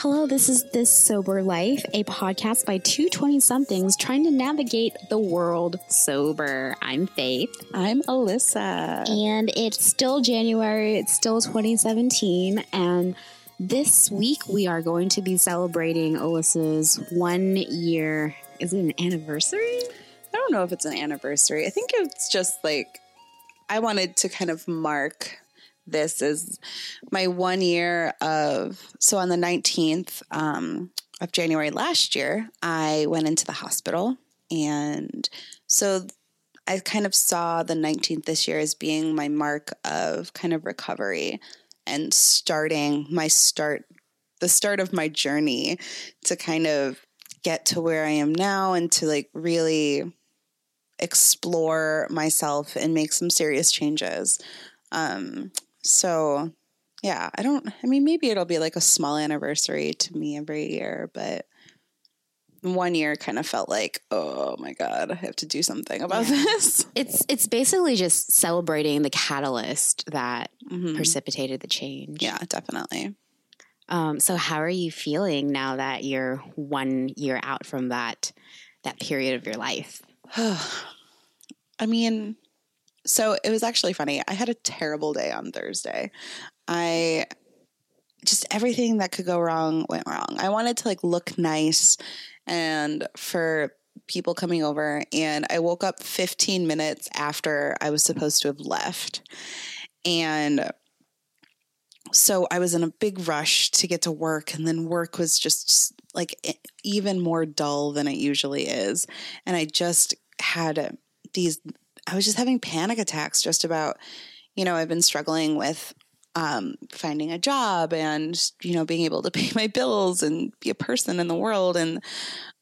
Hello, this is This Sober Life, a podcast by two 20 somethings trying to navigate the world sober. I'm Faith. I'm Alyssa. And it's still January, it's still 2017. And this week we are going to be celebrating Alyssa's one year. Is it an anniversary? I don't know if it's an anniversary. I think it's just like I wanted to kind of mark this is my one year of so on the 19th um, of January last year, I went into the hospital. And so I kind of saw the 19th this year as being my mark of kind of recovery and starting my start, the start of my journey to kind of get to where I am now and to like really explore myself and make some serious changes. Um, so, yeah, I don't, I mean, maybe it'll be like a small anniversary to me every year, but one year kind of felt like, oh my God, I have to do something about yeah. this. It's, it's basically just celebrating the catalyst that mm-hmm. precipitated the change. Yeah, definitely. Um, so how are you feeling now that you're one year out from that, that period of your life? I mean, so it was actually funny. I had a terrible day on Thursday. I just everything that could go wrong went wrong. I wanted to like look nice and for people coming over and I woke up 15 minutes after I was supposed to have left. And so I was in a big rush to get to work and then work was just like even more dull than it usually is. And I just had these I was just having panic attacks just about, you know, I've been struggling with um, finding a job and, you know, being able to pay my bills and be a person in the world. And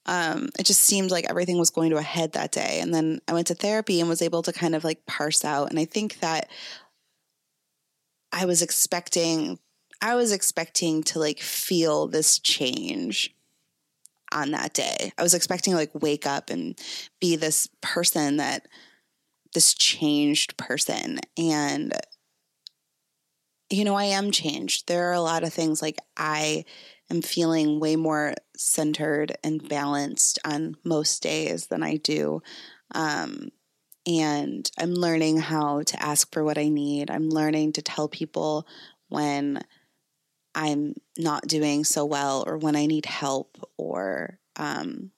um, it just seemed like everything was going to a head that day. And then I went to therapy and was able to kind of like parse out. And I think that I was expecting, I was expecting to like feel this change on that day. I was expecting to like wake up and be this person that this changed person and you know, I am changed. There are a lot of things like I am feeling way more centered and balanced on most days than I do. Um, and I'm learning how to ask for what I need. I'm learning to tell people when I'm not doing so well or when I need help or um,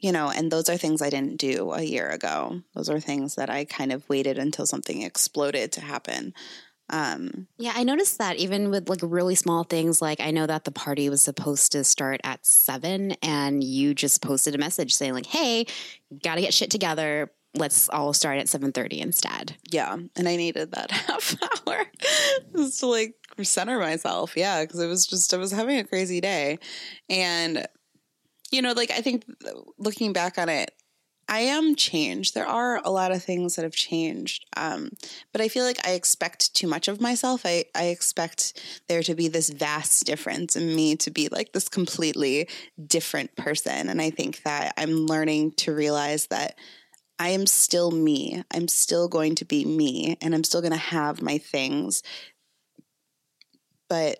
you know, and those are things I didn't do a year ago. Those are things that I kind of waited until something exploded to happen. Um, yeah, I noticed that even with like really small things, like I know that the party was supposed to start at seven, and you just posted a message saying like, "Hey, got to get shit together. Let's all start at seven thirty instead." Yeah, and I needed that half hour just to like center myself. Yeah, because it was just I was having a crazy day, and you know, like I think looking back on it, I am changed. There are a lot of things that have changed. Um, but I feel like I expect too much of myself. I, I expect there to be this vast difference in me to be like this completely different person. And I think that I'm learning to realize that I am still me. I'm still going to be me and I'm still going to have my things. But,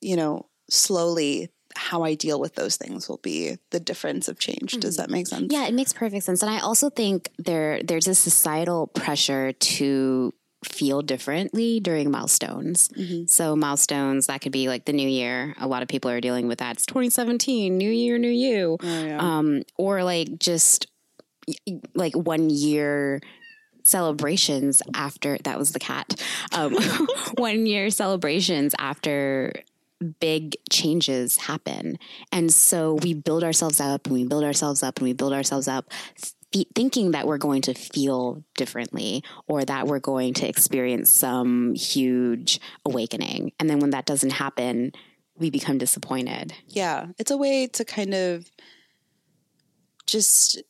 you know, slowly how I deal with those things will be the difference of change. Mm-hmm. Does that make sense? Yeah, it makes perfect sense. And I also think there there's a societal pressure to feel differently during milestones. Mm-hmm. So milestones that could be like the new year. A lot of people are dealing with that. It's 2017, new year, new you. Oh, yeah. um, or like just like one year celebrations after that was the cat. Um, one year celebrations after big changes happen. And so we build ourselves up and we build ourselves up and we build ourselves up thinking that we're going to feel differently or that we're going to experience some huge awakening. And then when that doesn't happen, we become disappointed. Yeah. It's a way to kind of just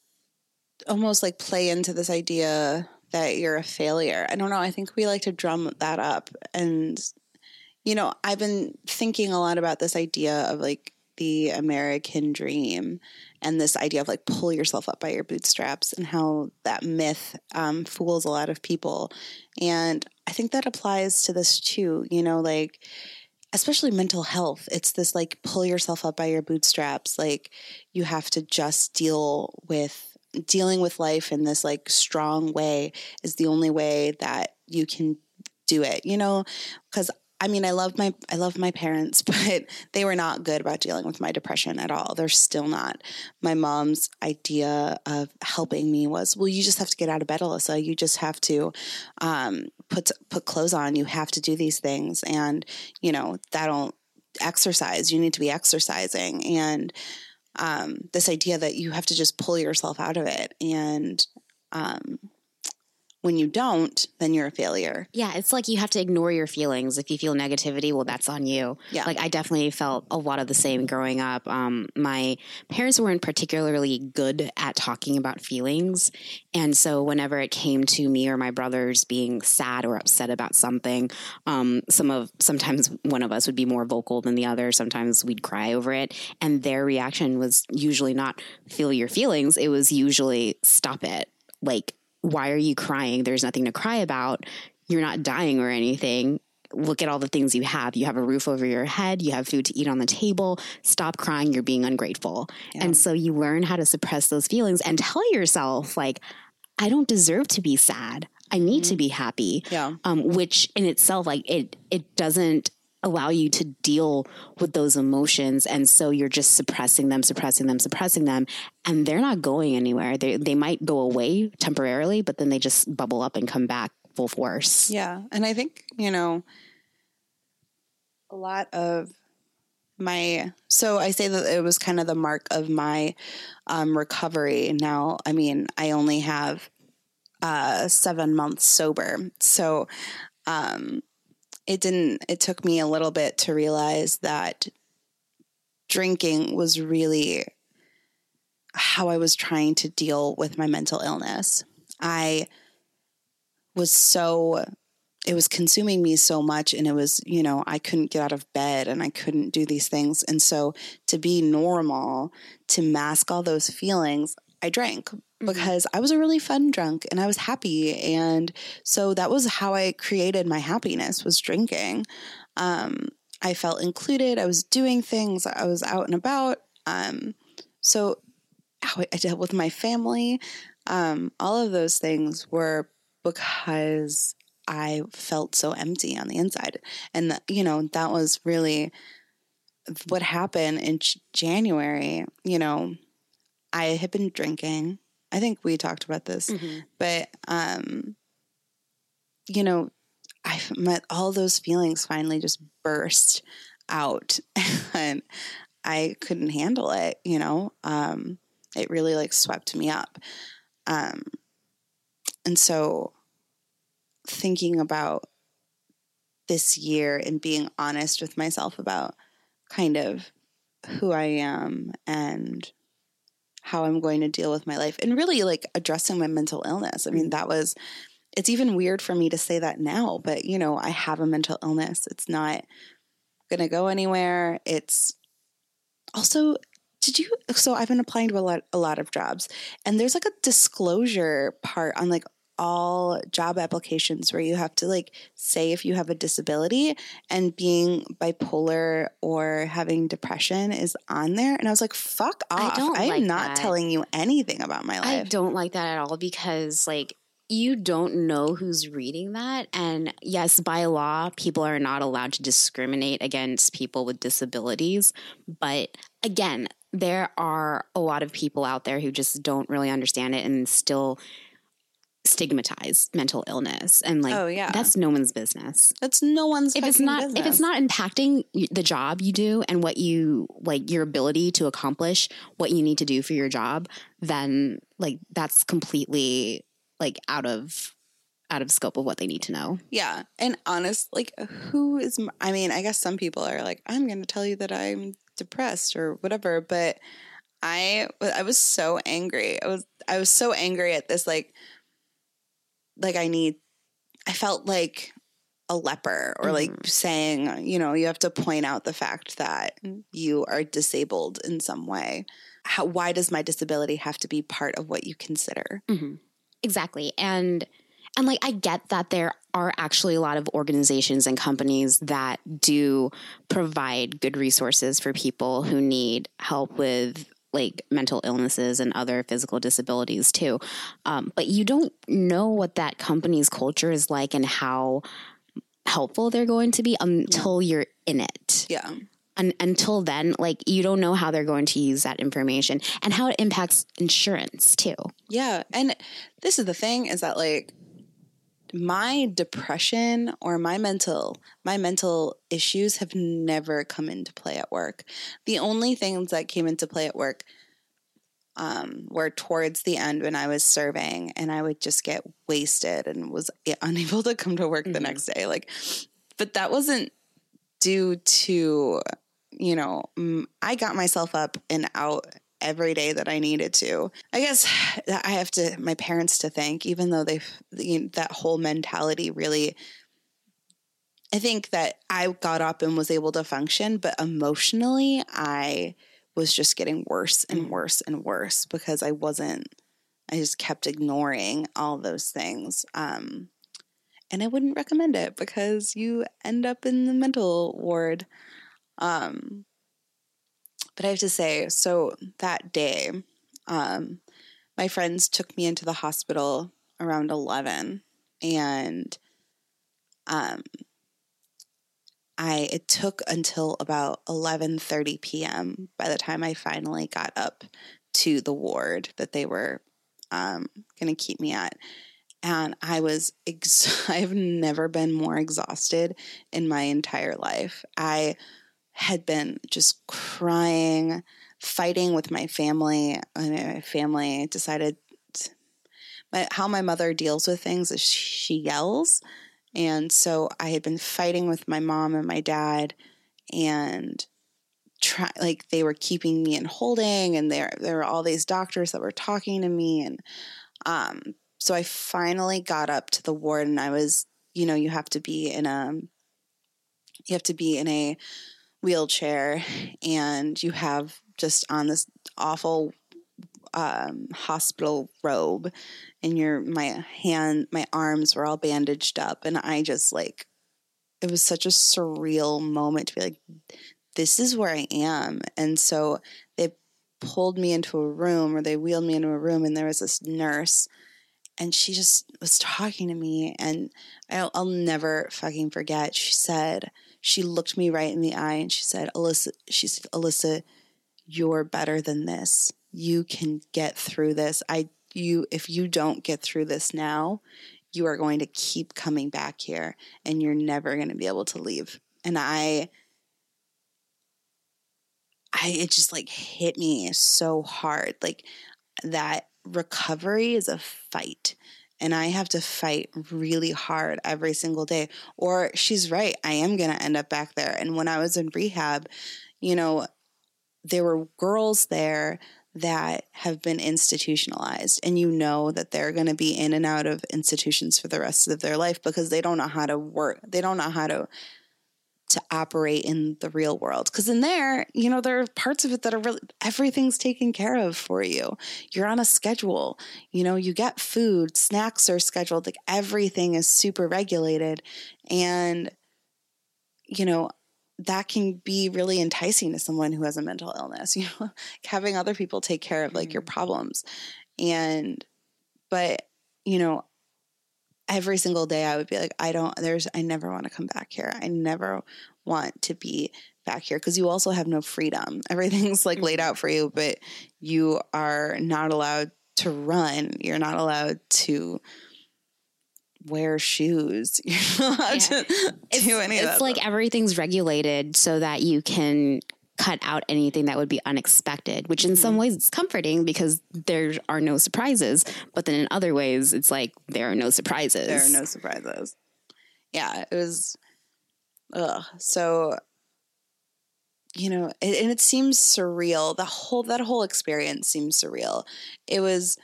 almost like play into this idea that you're a failure. I don't know. I think we like to drum that up and you know, I've been thinking a lot about this idea of like the American dream and this idea of like pull yourself up by your bootstraps and how that myth um, fools a lot of people. And I think that applies to this too. You know, like especially mental health. It's this like pull yourself up by your bootstraps. Like you have to just deal with dealing with life in this like strong way is the only way that you can do it, you know? Because I mean, I love my I love my parents, but they were not good about dealing with my depression at all. They're still not. My mom's idea of helping me was, well, you just have to get out of bed, Alyssa. You just have to um, put put clothes on. You have to do these things, and you know that'll exercise. You need to be exercising, and um, this idea that you have to just pull yourself out of it, and um, when you don't, then you're a failure. Yeah, it's like you have to ignore your feelings. If you feel negativity, well, that's on you. Yeah. Like I definitely felt a lot of the same growing up. Um, my parents weren't particularly good at talking about feelings. And so whenever it came to me or my brothers being sad or upset about something, um, some of sometimes one of us would be more vocal than the other. Sometimes we'd cry over it. And their reaction was usually not feel your feelings. It was usually stop it. Like why are you crying? There's nothing to cry about. You're not dying or anything. Look at all the things you have. You have a roof over your head. You have food to eat on the table. Stop crying. You're being ungrateful. Yeah. And so you learn how to suppress those feelings and tell yourself, like, I don't deserve to be sad. I need mm-hmm. to be happy. Yeah. Um, which in itself, like it, it doesn't allow you to deal with those emotions. And so you're just suppressing them suppressing them suppressing them and they're not going anywhere. They they might go away temporarily but then they just bubble up and come back full force. Yeah. And i think you know a lot of my so i say that it was kind of the mark of my um, recovery. Now i mean i only have uh, seven months sober. So um, it didn't it took me a little bit to realize that drinking was really how I was trying to deal with my mental illness. I was so it was consuming me so much and it was you know i couldn't get out of bed and i couldn't do these things and so to be normal to mask all those feelings i drank mm-hmm. because I was a really fun drunk and I was happy. And so that was how I created my happiness was drinking. Um, I felt included. I was doing things. I was out and about. Um, so how I dealt with my family, um, all of those things were because I felt so empty on the inside. And, the, you know, that was really what happened in January. You know, I had been drinking I think we talked about this, mm-hmm. but um, you know, I met all those feelings finally just burst out, and I couldn't handle it. You know, um, it really like swept me up, um, and so thinking about this year and being honest with myself about kind of who I am and how I'm going to deal with my life and really like addressing my mental illness. I mean, mm-hmm. that was, it's even weird for me to say that now, but you know, I have a mental illness. It's not going to go anywhere. It's also, did you, so I've been applying to a lot, a lot of jobs and there's like a disclosure part on like all job applications where you have to like say if you have a disability and being bipolar or having depression is on there. And i was like fuck off. i, I am not that. telling you anything about my life. i don't like that at all because like you don't know who's reading that. And yes by law people are not allowed to discriminate against people with disabilities. But again there are a lot of people out there who just don't really understand it and still stigmatize mental illness. And like oh yeah. that's no one's business. That's no one's if it's not business. if it's not impacting the job you do and what you like your ability to accomplish what you need to do for your job then like that's completely like out of out of scope of what they need to know. Yeah. And honest like who is i mean i guess some people are like i'm going to tell you that i'm depressed or whatever but i i was so angry. I was i was so angry at this like like I need I felt like a leper or mm-hmm. like saying, you know, you have to point out the fact that you are disabled in some way. How, why does my disability have to be part of what you consider? Mm-hmm. Exactly. And And like, I get that there are actually a lot of organizations and companies that do provide good resources for people who need help with like mental illnesses and other physical disabilities too. Um, but you don't know what that company's culture is like and how helpful they're going to be until yeah. you're in it. Yeah. And until then, like you don't know how they're going to use that information and how it impacts insurance too. Yeah. And this is the thing is that like my depression or my mental my mental issues have never come into play at work. The only things that came into play at work um, were towards the end when I was serving, and I would just get wasted and was unable to come to work mm-hmm. the next day. Like, but that wasn't due to you know I got myself up and out every day that I needed to. I guess I have to my parents to thank, even though they've you know, that whole mentality really. I think that I got up and was able to function, but emotionally, I was just getting worse and mm. worse and worse because I wasn't. I just kept ignoring all those things. Um, and I wouldn't recommend it because you end up in the mental ward. Um, but I have to say, so that day, um, my friends took me into the hospital around 11 and um, I it took until about 11:30 p.m. by the time I finally got up to the ward that they were um, going to keep me at. And I was, ex- I've never been more exhausted in my entire life. I had been just crying, fighting with my family. And my family decided my, how my mother deals with things is she yells. And so I had been fighting with my mom and my dad and try like they were keeping me in holding and there there were all these doctors that were talking to me and um so I finally got up to the ward and I was you know you have to be in a you have to be in a wheelchair and you have just on this awful um, hospital robe and your my hand my arms were all bandaged up and i just like it was such a surreal moment to be like this is where i am. And so they pulled me into a room or they wheeled me into a room and there was this nurse and she just was talking to me and I'll, I'll never fucking forget. She said she looked me right in the eye and she said, Alyssa, she said, Alyssa, you're better than this. You can get through this. I, you, if you don't get through this now, you are going to keep coming back here and you're never going to be able to leave. And I, I, it just like hit me so hard. Like that recovery is a fight and I have to fight really hard every single day. Or she's right, I am going to end up back there. And when I was in rehab, you know, there were girls there that have been institutionalized and you know that they're going to be in and out of institutions for the rest of their life because they don't know how to work they don't know how to to operate in the real world. Because in there, you know, there are parts of it that are really, everything's taken care of for you. You're on a schedule, you know, you get food, snacks are scheduled, like everything is super regulated. And, you know, that can be really enticing to someone who has a mental illness, you know, having other people take care of like your mm-hmm. problems. And, but, you know, every single day I would be like, I don't, there's, I never want to come back here. I never want to be back here because you also have no freedom. Everything's like laid mm-hmm. out for you, but you are not allowed to run. You're not allowed to wear shoes. You're not allowed yeah. to it's, do any It's like stuff. everything's regulated so that you can cut out anything that would be unexpected, which in mm-hmm. some ways is comforting because there are no surprises. But then in other ways, it's like there are no surprises. There are no surprises. Yeah, it was. Ugh. So, you know, it, and it seems surreal. The whole that whole experience seems surreal. It was.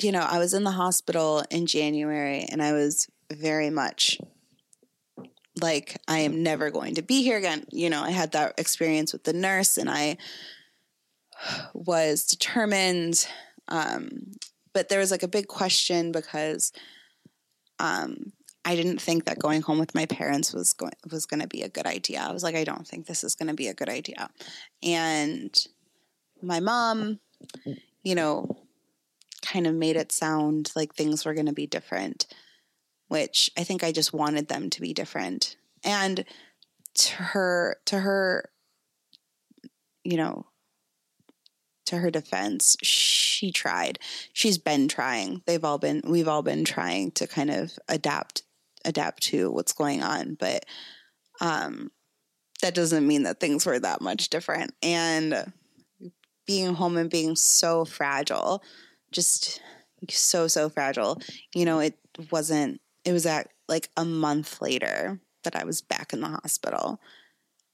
You know, I was in the hospital in January, and I was very much like I am never going to be here again. You know, I had that experience with the nurse and I was determined. Um, but there was like a big question because um, I didn't think that going home with my parents was going was going to be a good idea. I was like, I don't think this is going to be a good idea. And my mom, you know, kind of made it sound like things were going to be different, which I think I just wanted them to be different. And to her, to her, you know, to her defense, she tried. She's been trying. They've all been, we've all been trying to kind of adapt, adapt to what's going on. But, um, that doesn't mean that things were that much different. And being home and being so fragile, just so, so fragile, you know, it wasn't, it was at like a month later that I was back in the hospital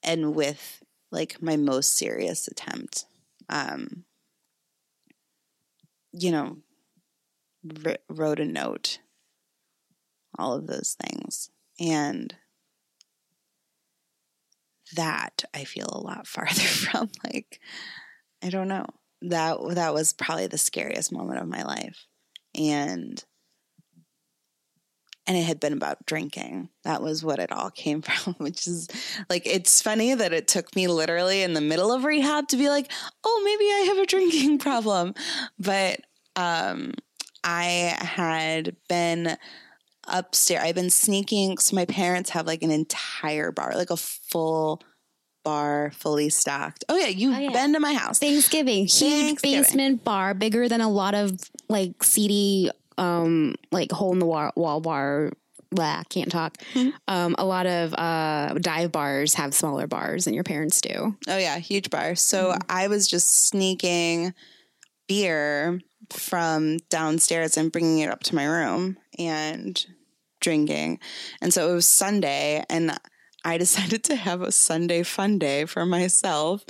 and with like my most serious attempt. Um, you know, wrote a note, all of those things. And that I feel a lot farther from. Like, I don't know. That that was probably the scariest moment of my life. And and it had been about drinking. That was what it all came from, which is like, it's funny that it took me literally in the middle of rehab to be like, oh, maybe I have a drinking problem. But um, I had been upstairs, I've been sneaking. So my parents have like an entire bar, like a full bar fully stocked. Oh yeah, you've oh, yeah. been to my house. Thanksgiving, huge Thanksgiving. basement bar, bigger than a lot of like seedy um like hole in the wall, wall bar blah, can't talk. Mm-hmm. Um, a lot of uh, dive bars have smaller bars than your parents do. Oh yeah, huge bars. So mm-hmm. I was just sneaking beer from downstairs and bringing it up to my room and drinking. And so it was Sunday, and I decided to have a Sunday fun day for myself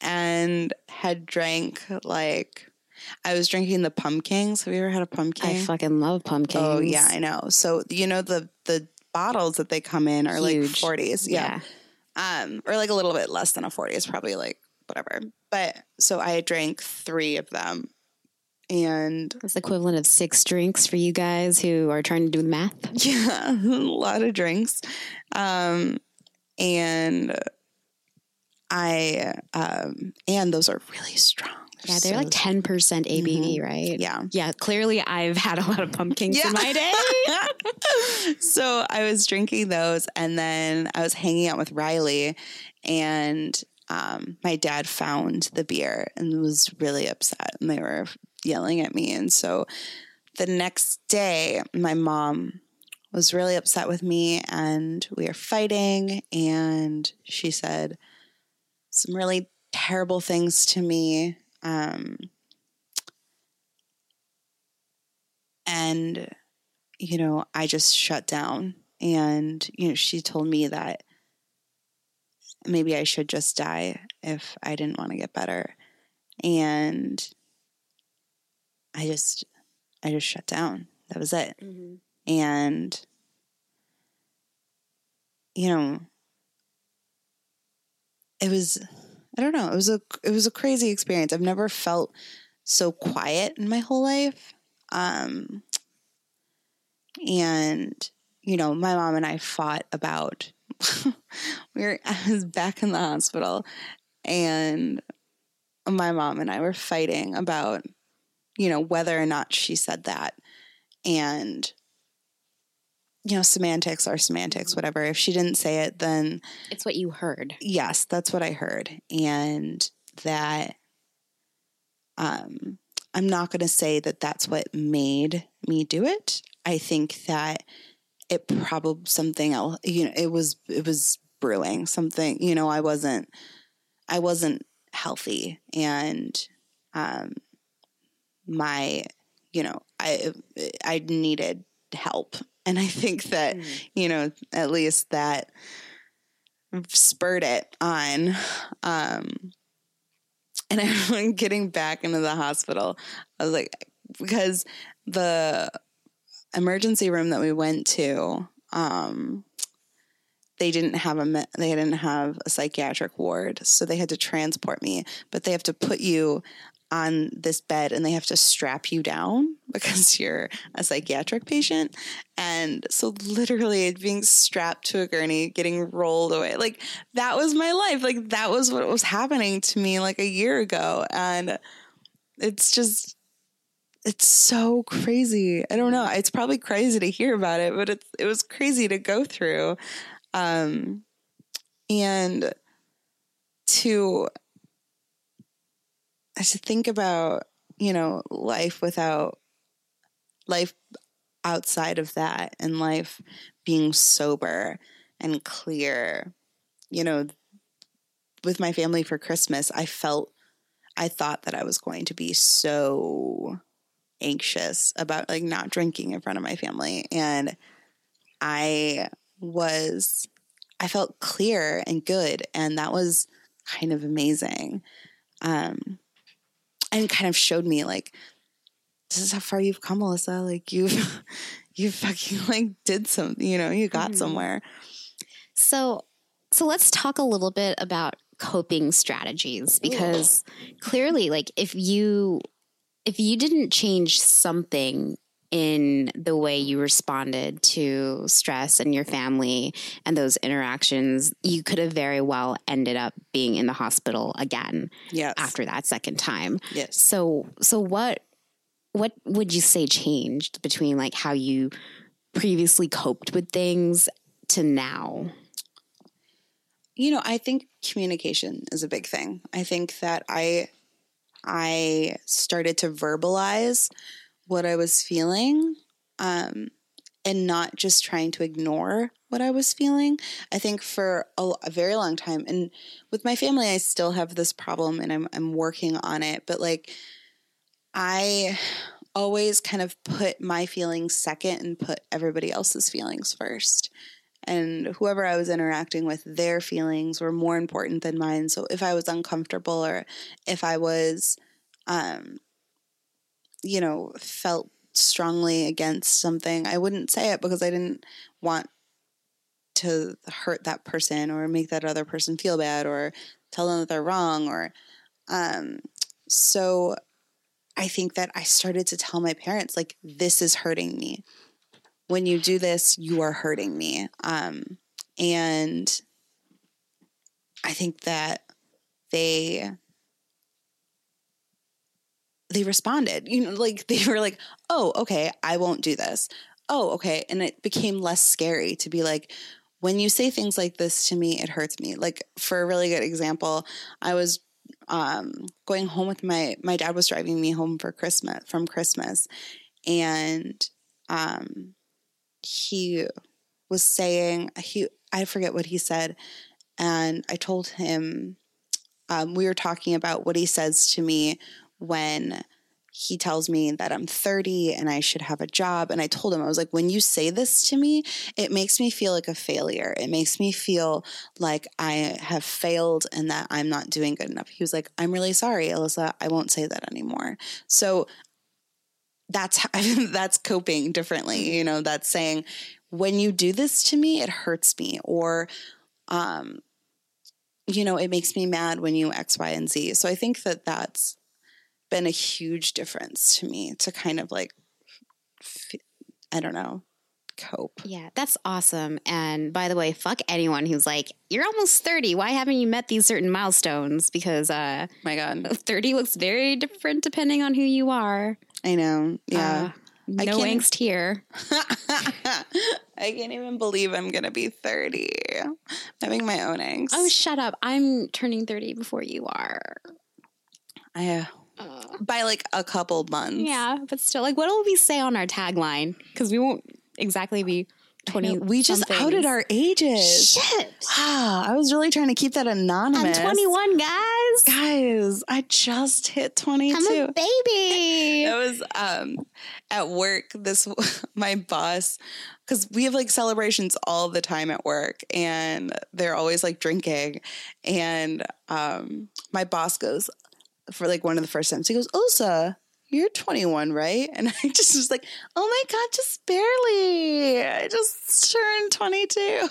and had drank like I was drinking the pumpkins. Have you ever had a pumpkin? I fucking love pumpkins. Oh yeah, I know. So you know the the bottles that they come in are Huge. like forties. Yeah. yeah. Um, or like a little bit less than a forty. It's probably like whatever. But so I drank three of them. And it's the equivalent of six drinks for you guys who are trying to do the math. Yeah, a lot of drinks. Um, and I um, and those are really strong. Yeah, they're so like 10% ABV, mm-hmm. right? Yeah. Yeah. Clearly, I've had a lot of pumpkins yeah. in my day. so I was drinking those and then I was hanging out with Riley and um, my dad found the beer and was really upset and they were yelling at me. And so the next day, my mom was really upset with me and we were fighting and she said some really terrible things to me um, and, you know, I just shut down. And, you know, she told me that maybe I should just die if I didn't want to get better. And I just, I just shut down. That was it. Mm-hmm. And, you know, it was I don't know. It was a it was a crazy experience. I've never felt so quiet in my whole life. Um, and you know, my mom and I fought about. we were. I was back in the hospital, and my mom and I were fighting about, you know, whether or not she said that, and you know, semantics are semantics, whatever. If she didn't say it, then it's what you heard. Yes, that's what I heard. And that um I'm not going to say that that's what made me do it. I think that it probably something else, you know, it was it was brewing something, you know, I wasn't I wasn't healthy and um my you know, I I needed help and I think that, mm. you know, at least that spurred it on. Um, and everyone getting back into the hospital, I was like, because the emergency room that we went to, um, they didn't have a they didn't have a psychiatric ward, so they had to transport me. But they have to put you on this bed and they have to strap you down because you're a psychiatric patient. And so, literally, being strapped to a gurney, getting rolled away, like that was my life. Like, that was what was happening to me like a year ago. And it's just, it's so crazy. I don't know. It's probably crazy to hear about it, but it's, it was crazy to go through. Um, and to to think about you know life without life outside of that and life being sober and clear. You know with my family for christmas i felt i thought that i was going to be so anxious about like not drinking in front of my family. And i was i felt clear and good. And that was kind of amazing. Um and kind of showed me like this is how far you've come, Alyssa. Like you've you fucking like did something, you know, you got mm-hmm. somewhere. So so let's talk a little bit about coping strategies because Ooh. clearly like if you if you didn't change something in the way you responded to stress and your family and those interactions, you could have very well ended up being in the hospital again yes. after that second time. Yes. So so what what would you say changed between like how you previously coped with things to now? You know, I think communication is a big thing. I think that I I started to verbalize what I was feeling um, and not just trying to ignore what I was feeling. I think for a, a, very long time, and with my family, I still have this problem and I'm, I'm working on it, but like I always kind of put my feelings second and put everybody else's feelings first. And whoever I was interacting with, their feelings were more important than mine. So if I was uncomfortable or if I was um, you know, felt strongly against something, I wouldn't say it because I didn't want to hurt that person or make that other person feel bad or tell them that they're wrong or um so I think that I started to tell my parents like this is hurting me. When you do this, you are hurting me. Um and I think that they they responded. You know, like they were like, "Oh, okay, I won't do this." Oh, okay, and it became less scary to be like, when you say things like this to me, it hurts me. Like for a really good example, I was um, going home with my my dad was driving me home for Christmas from Christmas, and um, he was saying he I forget what he said, and I told him um, we were talking about what he says to me when he tells me that I'm 30 and I should have a job. And I told him, I was like, when you say this to me, it makes me feel like a failure. It makes me feel like I have failed and that I'm not doing good enough. He was like, I'm really sorry, Alyssa. I won't say that anymore. So that's that's coping differently. You know, that's saying, when you do this to me, it hurts me. Or, um, you know, it makes me mad when you X, Y, and Z. So I think that that's been a huge difference to me to kind of like, I don't know, cope. Yeah, that's awesome. And by the way, fuck anyone who's like, you're almost 30. Why haven't you met these certain milestones? Because, uh, my God, 30 looks very different depending on who you are. I know. Yeah. Uh, no angst here. I can't even believe I'm going to be 30. I'm having my own angst. Oh, shut up. I'm turning 30 before you are. I, uh, by like a couple months. Yeah, but still, like, what will we say on our tagline? Because we won't exactly be 20. We just outed our ages. Shit. Wow. I was really trying to keep that anonymous. I'm 21, guys. Guys, I just hit 22. I'm a baby. it was um at work this my boss cuz we have like celebrations all the time at work and they're always like drinking and um my boss goes, for like one of the first times. He goes, Osa, you're 21, right? And I just was like, oh my God, just barely. I just turned 22.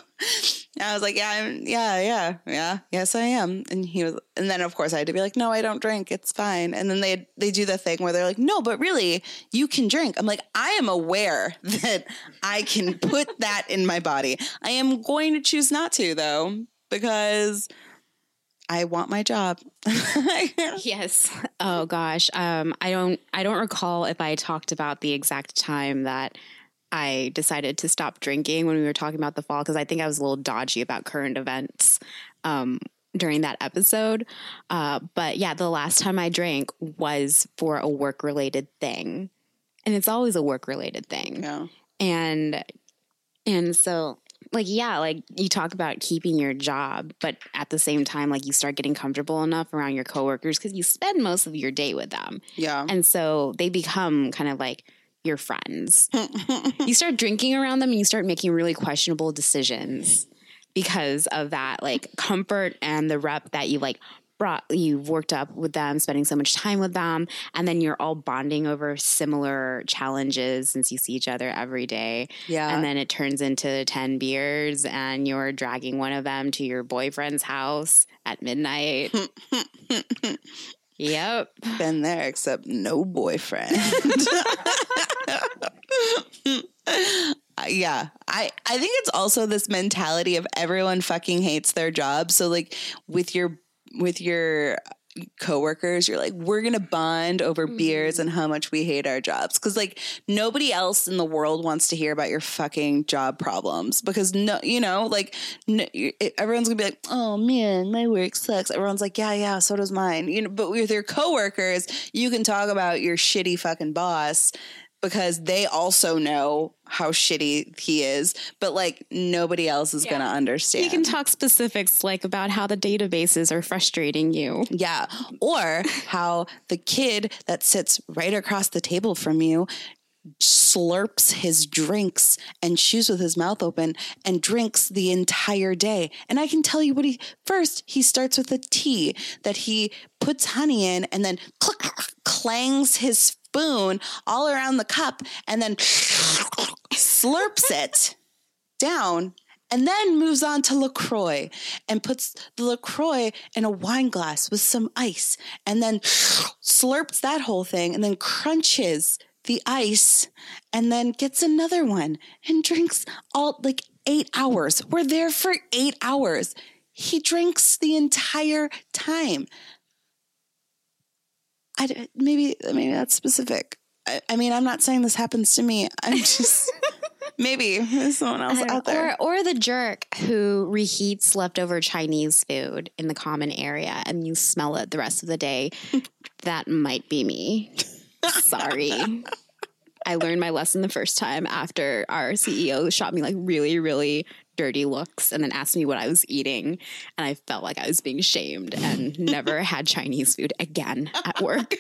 And I was like, yeah, I'm, yeah, yeah, yeah, yes, I am. And he was, and then of course I had to be like, no, I don't drink. It's fine. And then they, they do the thing where they're like, no, but really you can drink. I'm like, I am aware that I can put that in my body. I am going to choose not to though, because I want my job. yes. Oh gosh. Um, I don't. I don't recall if I talked about the exact time that I decided to stop drinking when we were talking about the fall because I think I was a little dodgy about current events um, during that episode. Uh, but yeah, the last time I drank was for a work related thing, and it's always a work related thing. Yeah. And and so like yeah like you talk about keeping your job but at the same time like you start getting comfortable enough around your coworkers because you spend most of your day with them Yeah. and so they become kind of like your friends you start drinking around them and you start making really questionable decisions because of that like comfort and the rep that you like brought you've worked up with them spending so much time with them and then you're all bonding over similar challenges since you see each other every day Yeah. and then it turns into 10 beers and you're dragging one of them to your boyfriend's house at midnight yep been there except no boyfriend. Uh, yeah, I I think it's also this mentality of everyone fucking hates their job. So like with your with your coworkers, you're like we're to bond over mm-hmm. beers and how much we hate our jobs cuz like nobody else in the world wants to hear about your fucking job problems because no, you know, like no, everyone's to be like, "Oh man, my work sucks." Everyone's like, "Yeah, yeah, so does mine." You know, but with your coworkers, you can talk about your shitty fucking boss because they also know how shitty he is, but like nobody else is going to understand. you can talk specifics like about how the databases are frustrating you Yeah. Or how the kid that sits right across the table from you slurps his drinks and chews with his mouth open and drinks the entire day. And I can tell you what he first, he starts with a tea that he puts honey in and then clangs his spoon all around the cup and then slurps it down and then moves on to LaCroix and puts the LaCroix in a wine glass with some ice and then slurps that whole thing and then crunches the ice and then gets another one and drinks all like eight hours. We're there for eight hours. He drinks the entire time. I maybe maybe that's specific. I, I mean, I'm not saying this happens to me. I'm just maybe there's someone else out there. Or, or the jerk who reheats leftover Chinese food in the common area and you smell it the rest of the day. that might be me. Sorry. I learned my lesson the first time after our CEO shot me like really, really dirty looks and then asked me what I was eating. And I felt like I was being shamed and never had Chinese food again at work.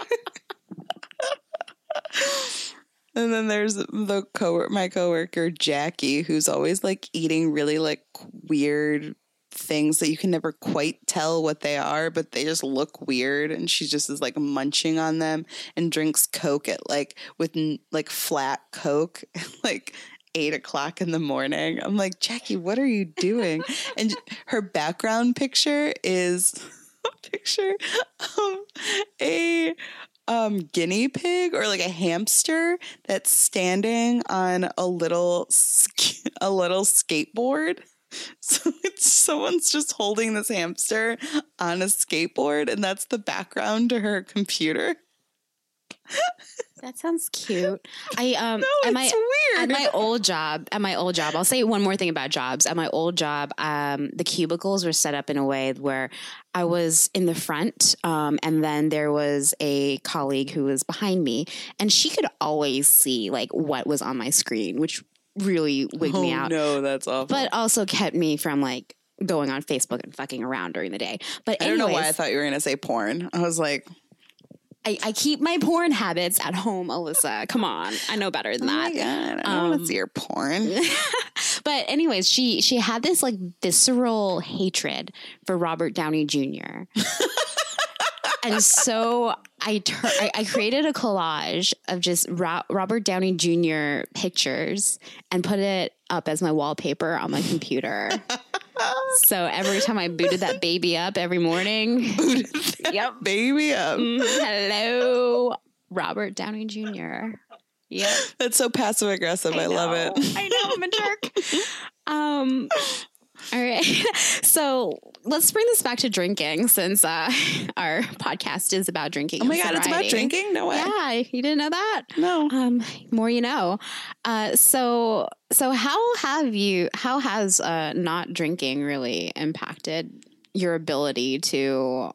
And then there's the co my coworker Jackie, who's always like eating really like weird things that you can never quite tell what they are, but they just look weird. And she just is like munching on them and drinks Coke at like with like flat Coke, like eight o'clock in the morning. I'm like Jackie, what are you doing? and her background picture is a picture of a um guinea pig or like a hamster that's standing on a little a little skateboard so it's someone's just holding this hamster on a skateboard and that's the background to her computer That sounds cute. I um no at my weird at my old job, at my old job, I'll say one more thing about jobs. At my old job, um, the cubicles were set up in a way where I was in the front, um, and then there was a colleague who was behind me, and she could always see like what was on my screen, which really wigged me oh out, no that's awful but also kept me from like going on Facebook and fucking around during the day. But i don't know why i thought you were gonna say porn i was like I, I keep my porn habits at home, Alyssa. Come on, I know better than oh that. god i don't want Um, to see your porn But anyways, she she had this like visceral hatred for Robert Downey Jr. and so I, tur- I I created a collage of just Ro- Robert Downey Jr. pictures and put it up as my wallpaper on my computer. so every time I booted that baby up every morning, yep, baby up. mm, hello, Robert Downey Jr. Yep. That's so passive aggressive. I, love it. I know I'm a jerk. Um. All right. So let's bring this back to drinking since uh, our podcast is about drinking. Oh my god, it's about drinking? No way. Yeah, you didn't know that? No. Um, more you know. Uh, so so how have you? How has uh, not drinking really impacted your ability to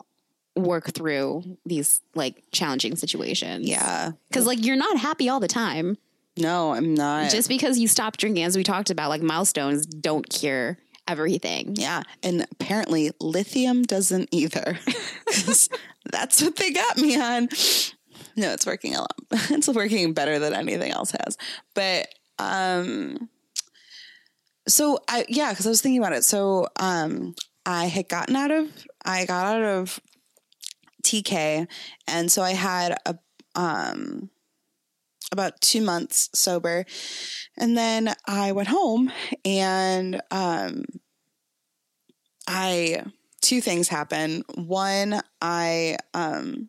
work through these like challenging situations? Yeah. because like you're not happy all the time. No, I'm not. Just because you stop drinking, as we talked about, like milestones don't cure everything. yeah. And apparently lithium doesn't either. that's what they got me on. No, it's working a lot. It's working better than anything else has. But um so I yeah, because I was thinking about it. So um I had gotten out of I got out of TK and so I had a um about two months sober and then I went home and um I two things happened. One, I um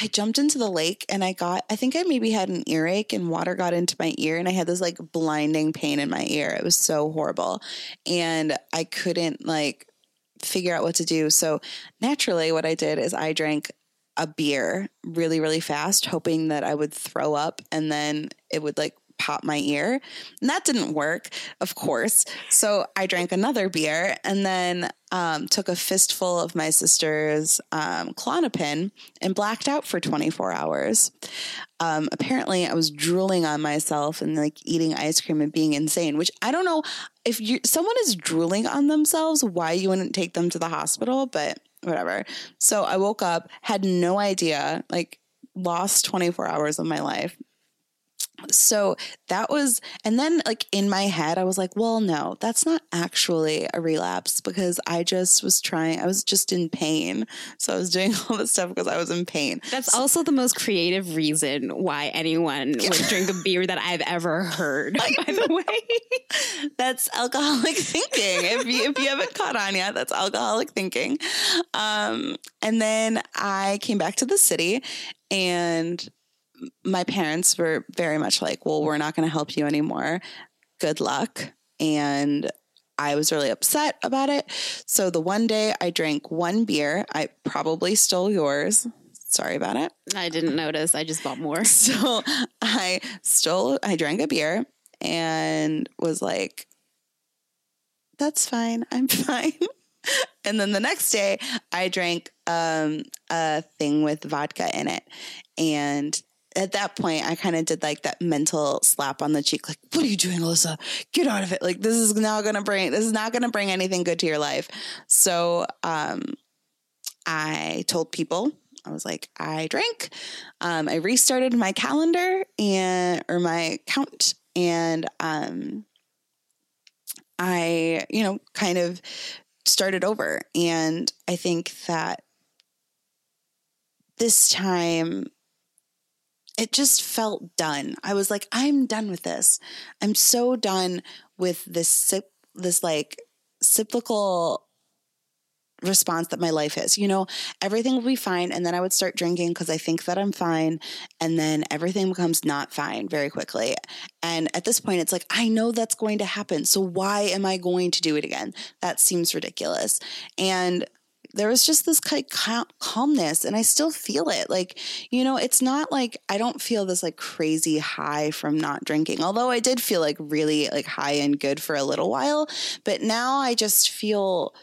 I jumped into the lake and I got I think I maybe had an earache and water got into my ear and I had this like blinding pain in my ear. It was so horrible. And I couldn't like figure out what to do. So naturally what I did is I drank a beer really really fast hoping that I would throw up and then it would like pop my ear. And that didn't work, of course. So I drank another beer and then um, took a fistful of my sister's um, Klonopin and blacked out for 24 hours. Um, apparently, I was drooling on myself and like eating ice cream and being insane, which I don't know if you someone is drooling on themselves, why you wouldn't take them to the hospital, but whatever. So I woke up, had no idea, like lost 24 hours of my life so that was and then like in my head i was like well no that's not actually a relapse because i just was trying i was just in pain. So i was doing all this stuff because i was in pain. That's also the most creative reason why anyone would drink a beer that I've ever heard. By the way, that's alcoholic thinking. If you if you haven't caught on yet that's alcoholic thinking. Um and then i came back to the city and my parents were very much like well we're not going to help you anymore good luck and I was really upset about it. So the one day I drank one beer, I probably stole yours. Sorry about it. I didn't notice. I just bought more. So I stole, I drank a beer and was like, that's fine. I'm fine. And then the next day, I drank um, a thing with vodka in it. And at that point, I kind of did like that mental slap on the cheek, like, what are you doing, Alyssa? Get out of it. Like, this is not going to bring, this is not going to bring anything good to your life. So um, I told people, I was like, I drank. Um, I restarted my calendar and, or my count. And um, I, you know, kind of started over. And I think that this time it just felt done. I was like, I'm done with this. I'm so done with this, this like cyclical response that my life is. You know, everything will be fine. And then I would start drinking because I think that I'm fine. And then everything becomes not fine very quickly. And at this point, it's like, I know that's going to happen. So why am I going to do it again? That seems ridiculous. And there was just this kind of calmness and I still feel it. Like, you know, it's not like I don't feel this like crazy high from not drinking. Although I did feel like really like high and good for a little while, but now I just feel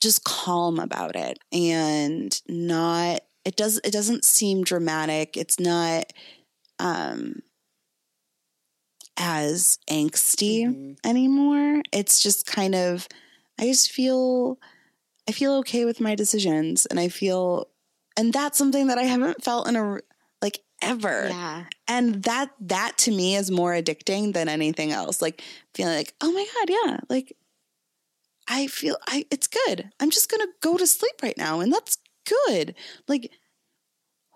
just calm about it and not it does it doesn't seem dramatic. It's not um as angsty mm-hmm. anymore. It's just kind of I just feel I feel okay with my decisions and I feel and that's something that I haven't felt in a like ever. Yeah. And that that to me is more addicting than anything else. Like feeling like, "Oh my god, yeah, like I feel I it's good. I'm just gonna go to sleep right now, and that's good. Like,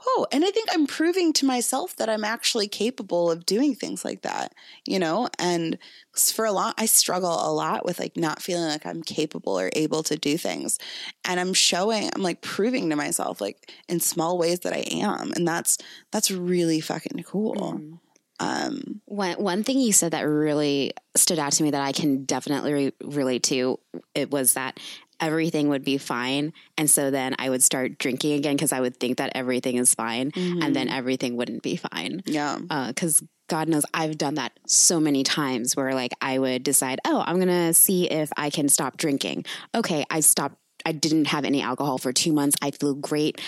oh, and I think I'm proving to myself that I'm actually capable of doing things like that, you know. And for a lot, I struggle a lot with like not feeling like I'm capable or able to do things, and I'm showing, I'm like proving to myself like in small ways that I am, and that's that's really fucking cool. Mm. Um, one one thing you said that really stood out to me that I can definitely re- relate to it was that everything would be fine, and so then I would start drinking again because I would think that everything is fine, mm-hmm. and then everything wouldn't be fine. Yeah, because. Uh, God knows I've done that so many times where like I would decide, oh, I'm going to see if I can stop drinking. Okay, I stopped I didn't have any alcohol for two months. I feel great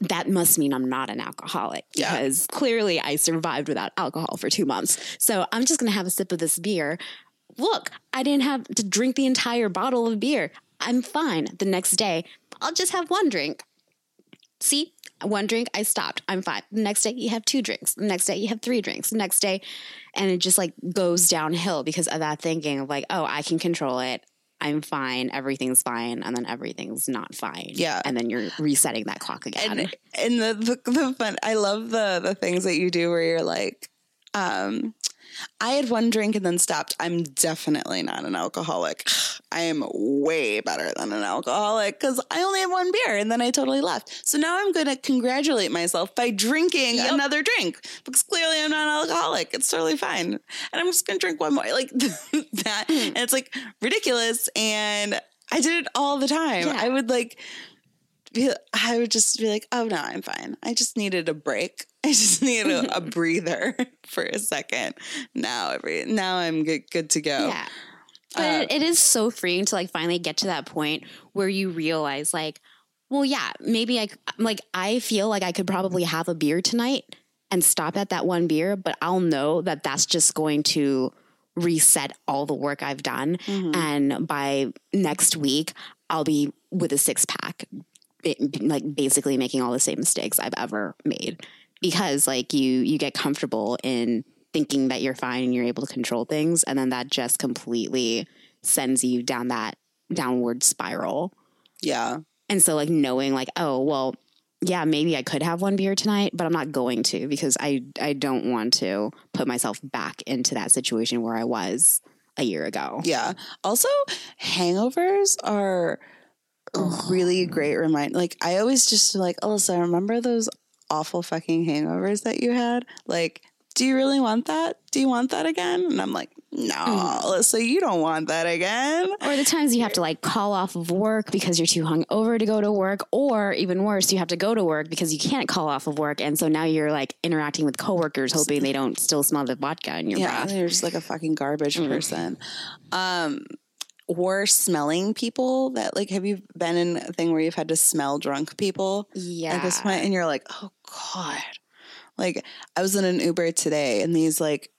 that must mean I'm not an alcoholic because yeah. clearly I survived without alcohol for two months. So I'm just going to have a sip of this beer. Look, I didn't have to drink the entire bottle of beer. I'm fine. The next day, I'll just have one drink. See, one drink, I stopped. I'm fine. The next day, you have two drinks. The next day, you have three drinks. The next day, and it just like goes downhill because of that thinking of like, oh, I can control it. I'm fine, everything's fine, and then everything's not fine. Yeah. And then you're resetting that clock again. And, and the, the, the fun, I love the, the things that you do where you're like, um, I had one drink and then stopped. I'm definitely not an alcoholic. I am way better than an alcoholic because I only had one beer and then I totally left. So now I'm going to congratulate myself by drinking yep. another drink because clearly I'm not an alcoholic. It's totally fine. And I'm just going to drink one more. Like that. Hmm. And it's like ridiculous. And I did it all the time. Yeah. I would like, I would just be like, oh no, I'm fine. I just needed a break. I just needed a, a breather for a second. Now every now I'm good good to go. Yeah. But it, it is so freeing to like finally get to that point where you realize like, well, yeah, maybe I like I feel like I could probably have a beer tonight and stop at that one beer, but I'll know that that's just going to reset all the work I've done. Mm-hmm. And by next week, I'll be with a six pack like basically making all the same mistakes I've ever made because like you you get comfortable in thinking that you're fine and you're able to control things and then that just completely sends you down that downward spiral. Yeah. And so like knowing like oh well yeah, maybe I could have one beer tonight, but I'm not going to because I I don't want to put myself back into that situation where I was a year ago. Yeah. Also, hangovers are really great reminder. Like I always just like, Alyssa, remember those awful fucking hangovers that you had? Like, do you really want that? Do you want that again? And I'm like, no, mm. Alyssa, you don't want that again. Or the times you have to like call off of work because you're too hungover to go to work, or even worse, you have to go to work because you can't call off of work, and so now you're like interacting with coworkers, hoping they don't still smell the vodka in your yeah, breath. They're just like a fucking garbage mm. person. Um, or smelling people that like have you been in a thing where you've had to smell drunk people yeah at this point? And you're like oh god. Like i was in an uber today and these like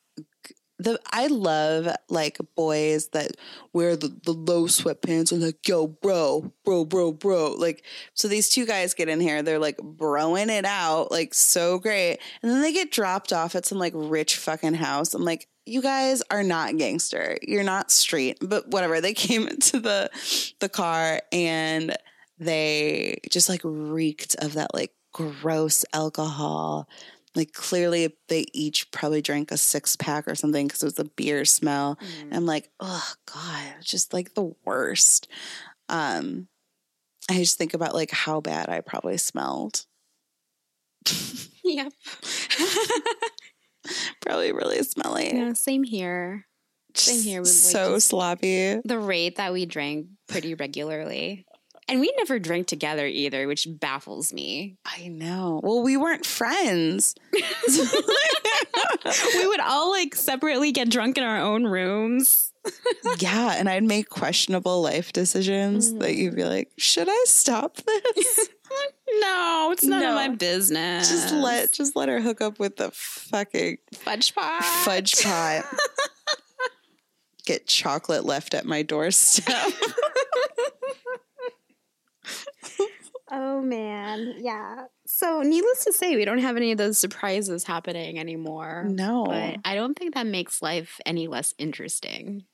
the I love like boys that wear the, the low sweatpants and like, yo, bro, bro, bro, bro. Like, so these two guys get in here, they're like broing it out, like so great. And then they get dropped off at some like rich fucking house. I'm like, you guys are not gangster. You're not street, but whatever. They came into the the car and they just like reeked of that like gross alcohol. Like clearly they each probably drank a six pack or something because it was a beer smell. Mm. And I'm like, oh God, just like the worst. Um I just think about like how bad I probably smelled. yep. Probably really smelly. Yeah, same here. Same here. With like so sloppy. The rate that we drank pretty regularly. And we never drank together either, which baffles me. I know. Well, we weren't friends. we would all like separately get drunk in our own rooms. yeah, and I'd make questionable life decisions mm-hmm. that you'd be like, "Should I stop this?" no, it's none no. of my business. Just let just let her hook up with the fucking fudge pot. Fudge pie. Get chocolate left at my doorstep. Oh man, yeah. So, needless to say, we don't have any of those surprises happening anymore. No. But I don't think that makes life any less interesting.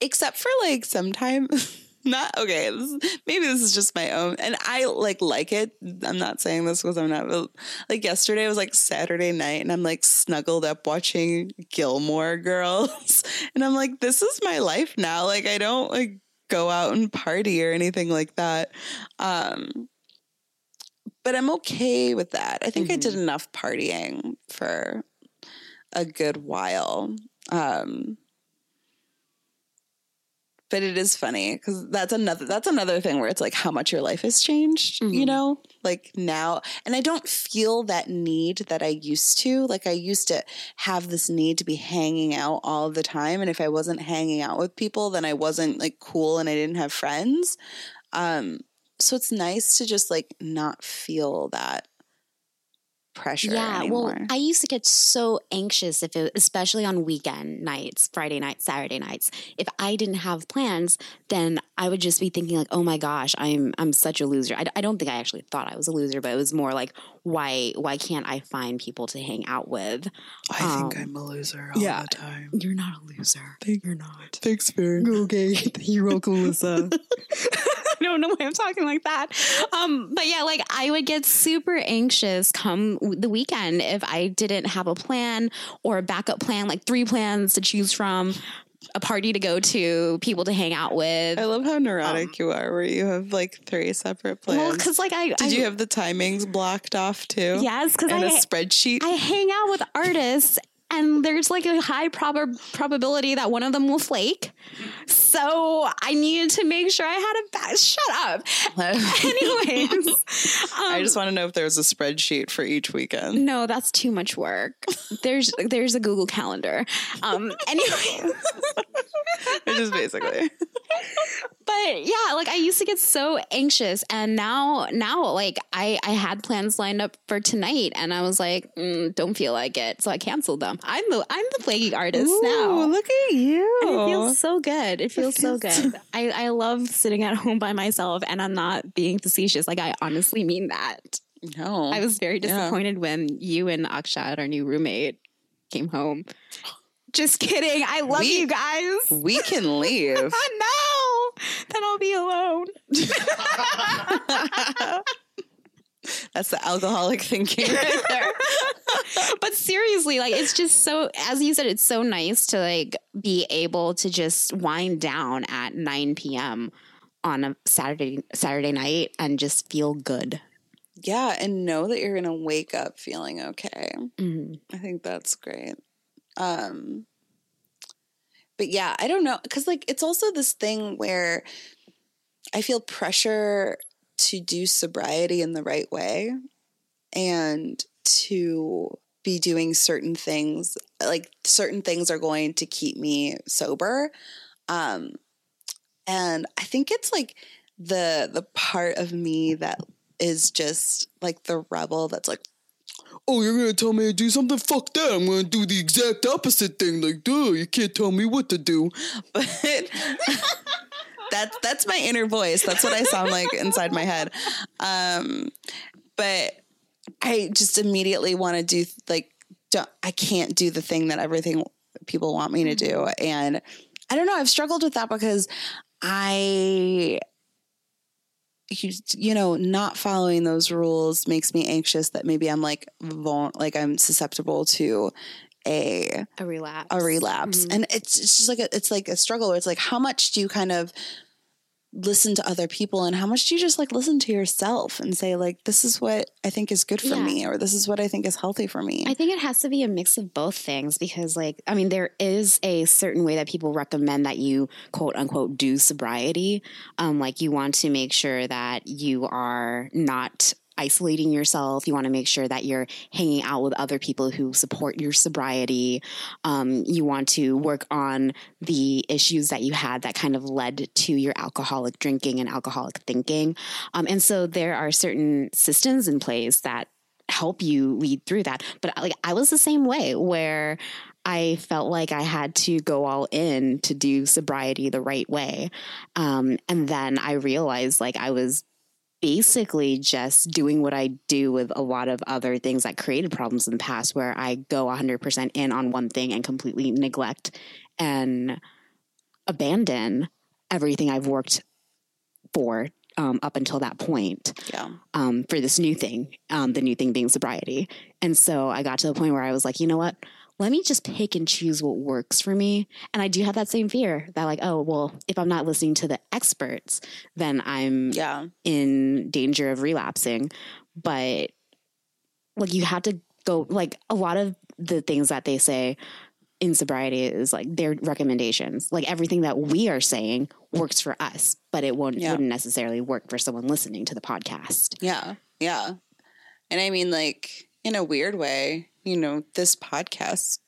Except for like sometimes not okay. This maybe this is just my own, and I like like it. I'm not saying this because I'm not like yesterday was like Saturday night, and I'm like snuggled up watching Gilmore Girls, and I'm like, this is my life now. Like I don't like go out and party or anything like that. Um, but I'm okay with that. I think mm-hmm. I did enough partying for a good while. Um, but it is funny because that's another that's another thing where it's like how much your life has changed mm-hmm. you know like now and i don't feel that need that i used to like i used to have this need to be hanging out all the time and if i wasn't hanging out with people then i wasn't like cool and i didn't have friends um so it's nice to just like not feel that pressure. Yeah, anymore. well, I used to get so anxious if it, especially on weekend nights, Friday nights, Saturday nights. If I didn't have plans, then I would just be thinking like, "Oh my gosh, I'm I'm such a loser." I, I don't think I actually thought I was a loser, but it was more like, "Why why can't I find people to hang out with?" I um, think I'm a loser all yeah, the time. You're not a loser. Thank, you're not. Thanks, Farron. Okay, you're welcome, Melissa. I don't know why I'm talking like that. Um, but yeah, like I would get super anxious come the weekend if I didn't have a plan or a backup plan, like three plans to choose from a party to go to, people to hang out with. I love how neurotic um, you are, where you have like three separate plans. Well, because like I did I, you have the timings blocked off too? Yes, because I a spreadsheet. I hang out with artists and there's like a high prob- probability that one of them will flake. So I needed to make sure I had a bad. Shut up. Anyways, um, I just want to know if there's a spreadsheet for each weekend. No, that's too much work. There's there's a Google Calendar. Um, anyways, which is basically. But yeah, like I used to get so anxious, and now now like I I had plans lined up for tonight, and I was like, mm, don't feel like it, so I canceled them. I'm the I'm the flaky artist Ooh, now. Look at you! And it feels so good. It feels, it feels so good. I I love sitting at home by myself, and I'm not being facetious. Like I honestly mean that. No, I was very disappointed yeah. when you and Akshat, our new roommate, came home. Just kidding. I love we, you guys. We can leave. no, then I'll be alone. That's the alcoholic thinking right there. but seriously, like it's just so as you said, it's so nice to like be able to just wind down at 9 p.m. on a Saturday Saturday night and just feel good. Yeah, and know that you're gonna wake up feeling okay. Mm-hmm. I think that's great. Um but yeah, I don't know cuz like it's also this thing where I feel pressure to do sobriety in the right way and to be doing certain things like certain things are going to keep me sober. Um and i think it's like the the part of me that is just like the rebel that's like oh you're gonna tell me to do something? Fuck that. I'm gonna do the exact opposite thing. Like duh you can't tell me what to do. But that's that's my inner voice. That's what I sound like inside my head. Um, but I just immediately want to do like don't, I can't do the thing that everything people want me to do, mm-hmm. and I don't know. I've struggled with that because I you, you know not following those rules makes me anxious that maybe i'm like vul- like i'm susceptible to a a relapse a relapse mm-hmm. and it's, it's just like a, it's like a struggle where it's like how much do you kind of listen to other people and how much do you just like listen to yourself and say like this is what i think is good for yeah. me or this is what i think is healthy for me i think it has to be a mix of both things because like i mean there is a certain way that people recommend that you quote unquote do sobriety um like you want to make sure that you are not isolating yourself. You want to make sure that you're hanging out with other people who support your sobriety. Um, you want to work on the issues that you had that kind of led to your alcoholic drinking and alcoholic thinking. Um, and so there are certain systems in place that help you lead through that. But like I was the same way where I felt like I had to go all in to do sobriety the right way. Um, and then I realized like I was basically just doing what I do with a lot of other things that created problems in the past, where I go 100% in on one thing and completely neglect and abandon everything I've worked for um, up until that point Yeah. um, for this new thing, um, the new thing being sobriety. And so I got to the point where I was like, you know what? Let me just pick and choose what works for me. And I do have that same fear that, like, oh, well, if I'm not listening to the experts, then I'm Yeah. in danger of relapsing. But like, you have to go, like, a lot of the things that they say in sobriety is like their recommendations. Like, everything that we are saying works for us, but it won't, Yeah. wouldn't necessarily work for someone listening to the podcast. Yeah. Yeah. And I mean, like, in a weird way, you know, this podcast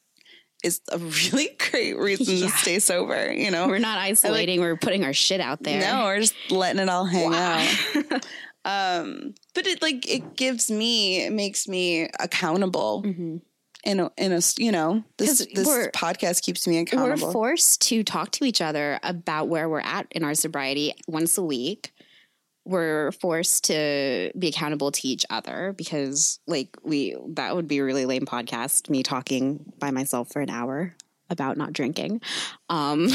is a really great reason Yeah. to stay sober, you know? We're not isolating. we're putting our shit out there. No, we're just letting it all hang Wow. out. Um, but it like it gives me, it makes me accountable Mhm. in a, in a, you know, this this podcast keeps me accountable. We're forced to talk to each other about where we're at in our sobriety once a week. We're forced to be accountable to each other because, like, we that would be a really lame podcast. Me talking by myself for an hour about not drinking. Um,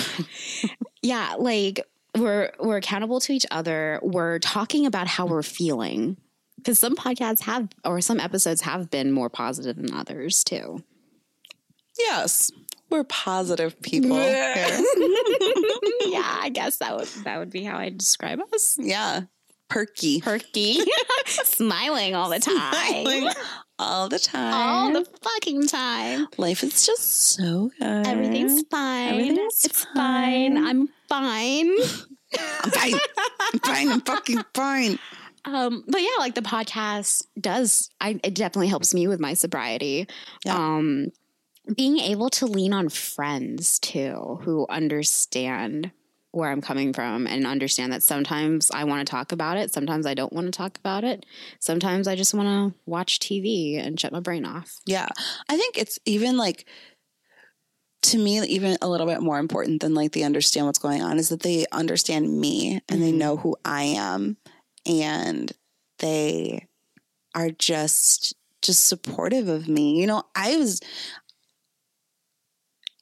yeah, like we're we're accountable to each other. We're talking about how we're feeling because some podcasts have or some episodes have been more positive than others too. yes, we're positive people. yeah, I guess that would that would be how I describe us. yeah, perky, Perky, smiling all the time, Smiling all the time. all the fucking time. Life is just so good. Everything's fine. Everything's it's fine. fine. I'm fine. I'm fine. I'm fine. I'm fucking fine. Um, but yeah, like the podcast does. I it definitely helps me with my sobriety. Yeah. Um, being able to lean on friends too, who understand where I'm coming from and understand that sometimes I want to talk about it, sometimes I don't want to talk about it, sometimes I just want to watch TV and shut my brain off. Yeah. I think it's even like to me even a little bit more important than like they understand what's going on is that they understand me and they Mhm. know who I am and they are just just supportive of me. You know, I was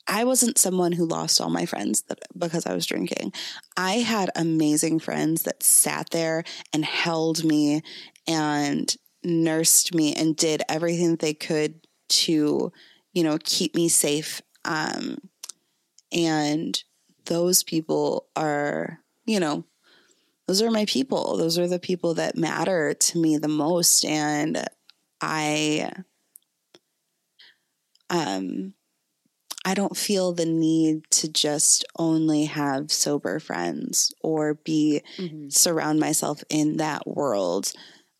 I wasn't someone who lost all my friends that, because I was drinking. I had amazing friends that sat there and held me and nursed me and did everything they could to, you know, keep me safe. Um, and those people are, you know, those are my people. Those are the people that matter to me the most. And I, um, I don't feel the need to just only have sober friends or be surround myself in that world.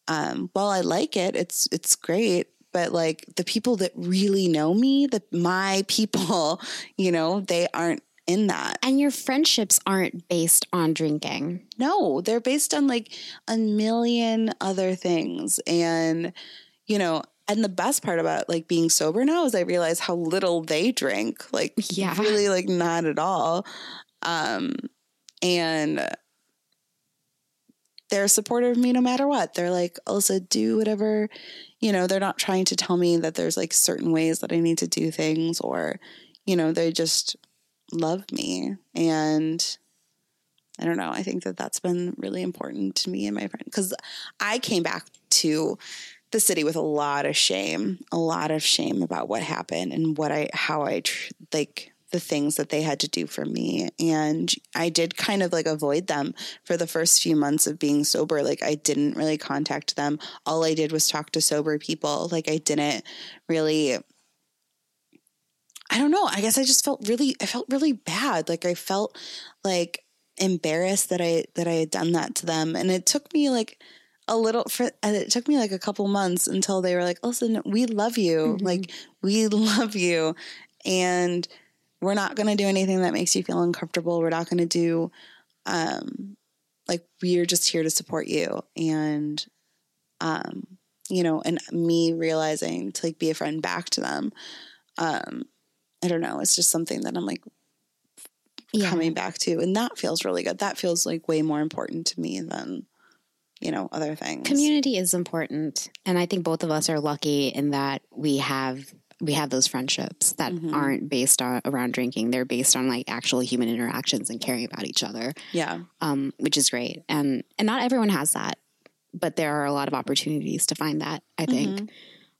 Um, while I like it, it's it's great, but like the people that really know me, the my people, you know, they aren't in that. And your friendships aren't based on drinking. No, they're based on like a million other things. And, you know, and the best part about like being sober now is I realize how little they drink. Like Yeah. really like not at all. Um and they're supportive of me no matter what. They're like, Elsa, do whatever, you know, they're not trying to tell me that there's like certain ways that I need to do things or, you know, they just love me. And I don't know. I think that that's been really important to me and my friend because I came back to the city with a lot of shame, a lot of shame about what happened and what I, how I, like, the things that they had to do for me. And I did kind of like avoid them for the first few months of being sober. Like, I didn't really contact them. All I did was talk to sober people. Like, I didn't really I don't know. I guess I just felt really I felt really bad. Like I felt like embarrassed that I that I had done that to them. And it took me like a little for and it took me like a couple months until they were like, "Listen, we love you. Mhm. Like we love you and we're not going to do anything that makes you feel uncomfortable. We're not going to do um like we're just here to support you." And um you know, and me realizing to like be a friend back to them. Um I don't know. It's just something that I'm like Yeah. coming back to. And that feels really good. That feels like way more important to me than, you know, other things. Community is important. And I think both of us are lucky in that we have we have those friendships that aren't based on around drinking. They're based on like actual human interactions and caring about each other, Yeah. um, which is great. And and not everyone has that, but there are a lot of opportunities to find that. I think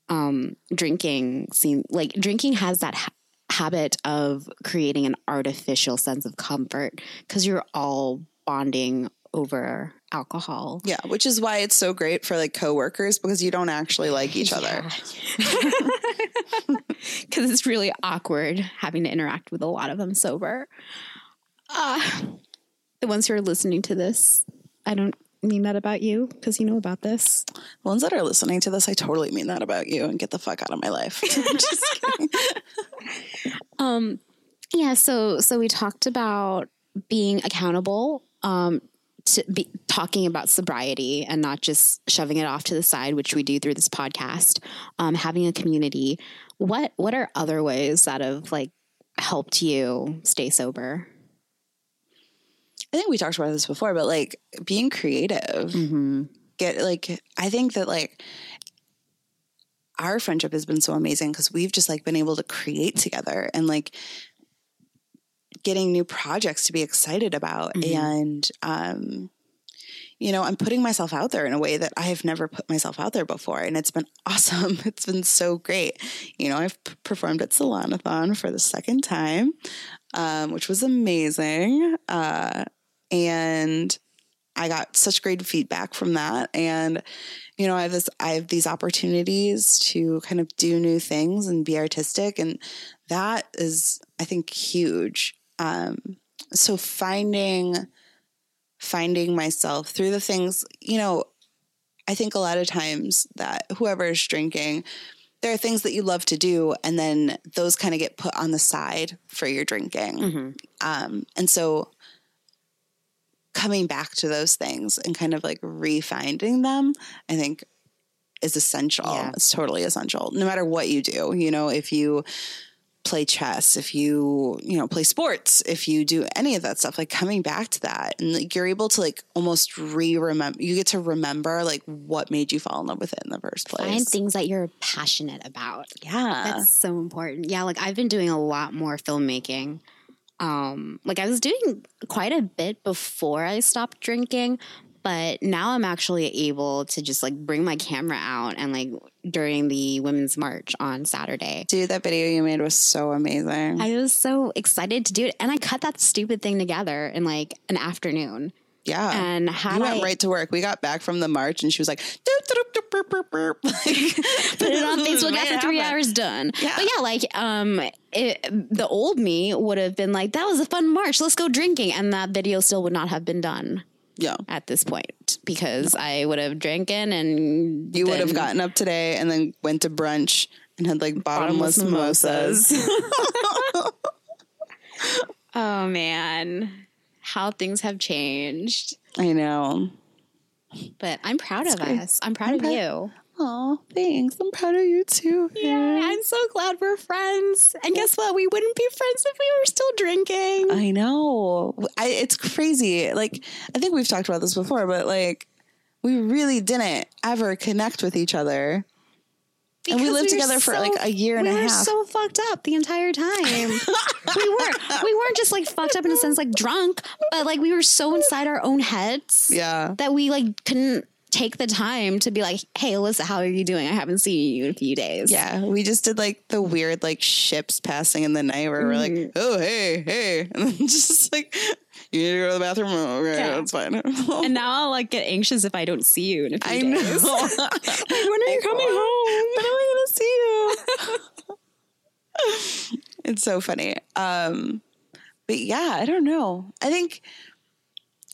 um, drinking seem like drinking has that ha- habit of creating an artificial sense of comfort because you're all bonding over alcohol. Yeah, which is why it's so great for like coworkers because you don't actually like each other. Because it's really awkward having to interact with a lot of them sober. Uh, the ones who are listening to this, I don't mean that about you because you know about this. The ones that are listening to this, I totally mean that about you and get the fuck out of my life. Just kidding. Um, yeah. So so we talked about being accountable. Um, to be talking about sobriety and not just shoving it off to the side, which we do through this podcast. Um, having a community. What what are other ways that have like helped you stay sober? I think we talked about this before, but like being creative, Mm-hmm. get like, I think that like our friendship has been so amazing because we've just like been able to create together and like getting new projects to be excited about. Mhm. And, um, you know, I'm putting myself out there in a way that I have never put myself out there before. And it's been awesome. It's been so great. You know, I've p- performed at Salonathon for the second time, um, which was amazing. Uh, and I got such great feedback from that. And, you know, I have this, I have these opportunities to kind of do new things and be artistic. And that is, I think, huge. Um, so finding, finding myself through the things, you know, I think a lot of times that whoever is drinking, there are things that you love to do, and then those kind of get put on the side for your drinking. Mm-hmm. Um, and so coming back to those things and kind of like refinding them, I think is essential. Yeah. It's totally essential. No matter what you do, you know, if you play chess, if you, you know, play sports, if you do any of that stuff, like coming back to that and like you're able to like almost re-remember, you get to remember like what made you fall in love with it in the first place. Find things that you're passionate about. yeah. That's so important. Yeah, like I've been doing a lot more filmmaking. Um, like I was doing quite a bit before I stopped drinking, but now I'm actually able to just like bring my camera out and like during the women's march on Saturday. Dude, that video you made was so amazing. I was so excited to do it and I cut that stupid thing together in like an afternoon. yeah. And had you went I right to work. We got back from the march and she was like, "Doop, doop, doop, burp, burp, burp." Like, put it on Facebook after three happen. hours done. Yeah. But yeah, like um, it, the old me would have been like, "That was a fun march. Let's go drinking," and that video still would not have been done Yeah. at this point because I would have drinking and You would have gotten up today and then went to brunch and had like bottomless, Bottomless mimosas. Oh man, how things have changed. I know. But I'm proud of great. us. I'm proud of proud- you. Oh, thanks. I'm proud of you too. Yeah, I'm so glad we're friends. And guess what? We wouldn't be friends if we were still drinking. I know. I, it's crazy. Like, I think we've talked about this before, but like, we really didn't ever connect with each other. and we lived were together for like a year and a half. we a were half. so fucked up the entire time. we weren't. We weren't just like fucked up in a sense like drunk, but like we were so inside our own heads yeah. that we like couldn't take the time to be like, "Hey, Alyssa, how are you doing? I haven't seen you in a few days." Yeah, we just did like the weird like ships passing in the night where we're Mm-hmm. like, oh hey hey, and then just like you need to go to the bathroom. Oh, okay, Yeah. that's fine. And now I'll like get anxious if I don't see you in a few I days. know. like, when are you coming home? when am I gonna see you? it's so funny. Um, but yeah, I don't know. I think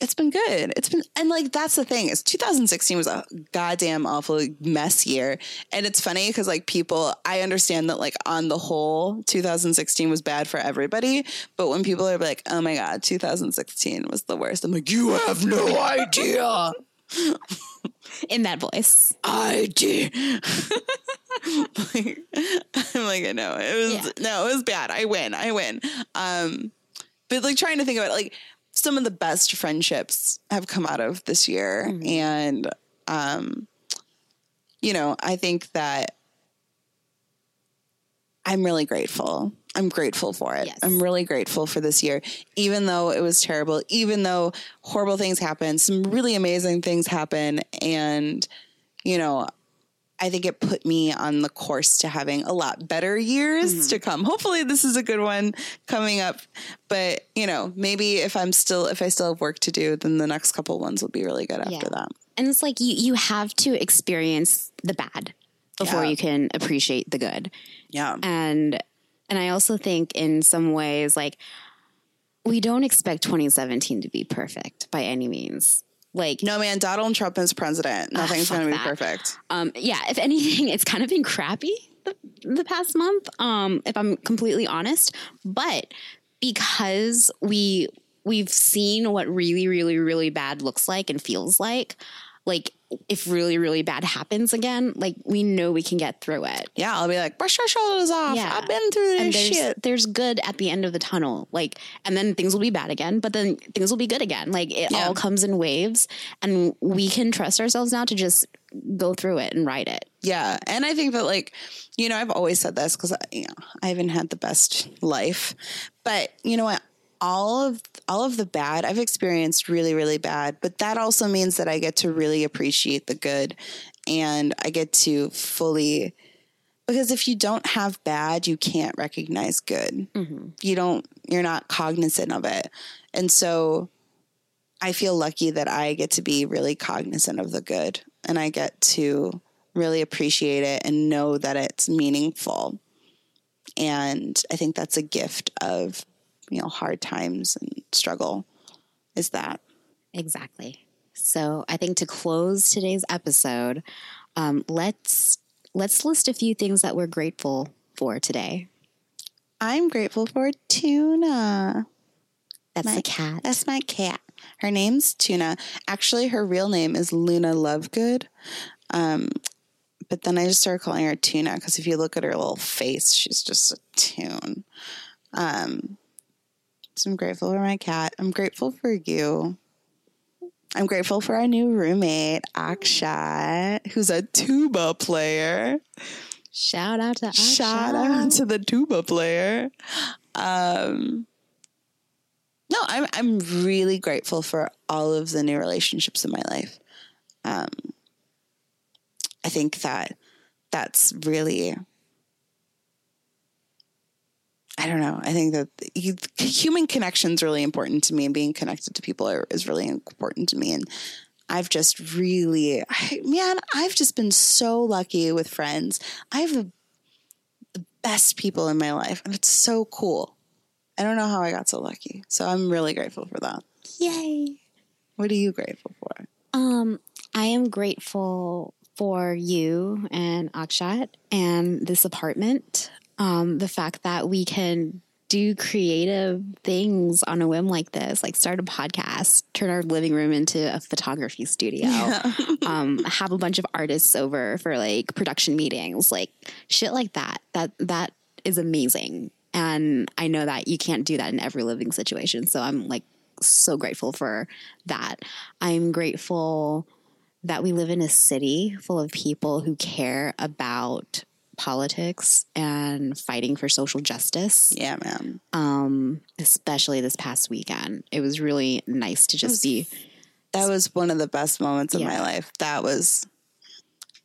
it's been good. It's been and like that's the thing is 2016 was a goddamn awful mess year, and it's funny because like people, I understand that like on the whole, 2016 was bad for everybody, but when people are like, oh my god, 2016 was the worst, I'm like, you have no idea. In that voice. I did. like, I'm like, I know it was Yeah. no, it was bad. I win. I win. Um, but like trying to think about it, like some of the best friendships have come out of this year, and um, you know, I think that I'm really grateful. I'm grateful for it. Yes. I'm really grateful for this year, even though it was terrible, even though horrible things happened, some really amazing things happen. And, you know, I think it put me on the course to having a lot better years Mm-hmm. to come. Hopefully this is a good one coming up. But, you know, maybe if I'm still if I still have work to do, then the next couple ones will be really good after Yeah. that. And it's like you you have to experience the bad before Yeah. you can appreciate the good. Yeah. And and I also think in some ways like we don't expect 2017 to be perfect by any means. Like No man, Donald Trump is president. Nothing's fuck gonna be that. perfect. um yeah, if anything it's kind of been crappy the, the past month um if I'm completely honest, but because we we've seen what really really really bad looks like and feels like like if really really bad happens again like we know we can get through it Yeah, I'll be like, brush your shoulders off. Yeah. I've been through and this there's shit. there's good at the end of the tunnel like and then things will be bad again but then things will be good again like it Yeah. all comes in waves and we can trust ourselves now to just go through it and ride it Yeah, and I think that like, you know, I've always said this because you know I haven't had the best life, but you know what? All of all of the bad I've experienced really really bad, but that also means that I get to really appreciate the good, and I get to fully because if you don't have bad, you can't recognize good. Mm-hmm. You don't. You're not cognizant of it, and so I feel lucky that I get to be really cognizant of the good and I get to really appreciate it and know that it's meaningful. And I think that's a gift of, you know, hard times and struggle is that. Exactly. So I think to close today's episode, um, let's let's list a few things that we're grateful for today. I'm grateful for Tuna. That's My- the cat. That's my cat. Her name's Tuna. Actually, her real name is Luna Lovegood. Um, but then I just started calling her Tuna because if you look at her little face, she's just a tune. Um, so I'm grateful for my cat. I'm grateful for you. I'm grateful for our new roommate, Akshat, who's a tuba player. Shout out to Shout out to the tuba player. Um, no, I'm I'm really grateful for all of the new relationships in my life. Um, I think that that's really. I don't know. I think that you, human connection is really important to me, and being connected to people are, is really important to me. And I've just really, I, man, I've just been so lucky with friends. I have the, the best people in my life, and it's so cool. I don't know how I got so lucky. So I'm really grateful for that. Yay. What are you grateful for? Um, I am grateful for you and Akshat and this apartment. Um, the fact that we can do creative things on a whim like this, like start a podcast, turn our living room into a photography studio, um, have a bunch of artists over for like production meetings, like shit like that. That that is amazing. And I know that you can't do that in every living situation. So I'm like so grateful for that. I'm grateful that we live in a city full of people who care about politics and fighting for social justice, Yeah, man. um, especially this past weekend. It was really nice to just see. That was one of the best moments of my life. That was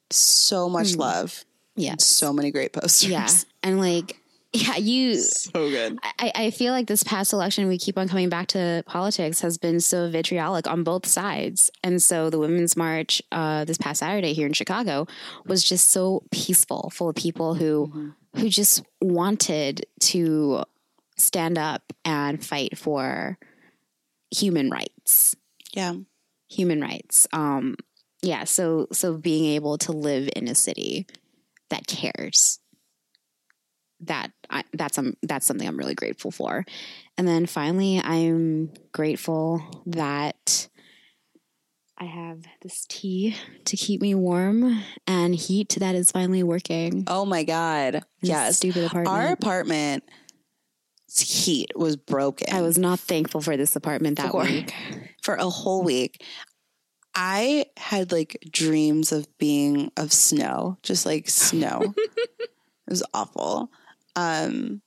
so much love. Yeah. So many great posters. Yeah. And like, yeah, you. So good. I, I feel like this past election, we keep on coming back to politics, has been so vitriolic on both sides. And so the Women's March uh, this past Saturday here in Chicago was just so peaceful, full of people who who just wanted to stand up and fight for human rights. Yeah. Human rights. Um, yeah. So so being able to live in a city that cares that I, that's um that's something I'm really grateful for. And then finally, I'm grateful that I have this tea to keep me warm and heat that is finally working. Oh my God. in Yes. stupid apartment. Our apartment heat was broken. I was not thankful for this apartment that For- week. for a whole week. I had like dreams of being of snow, just like snow. it was awful. Um,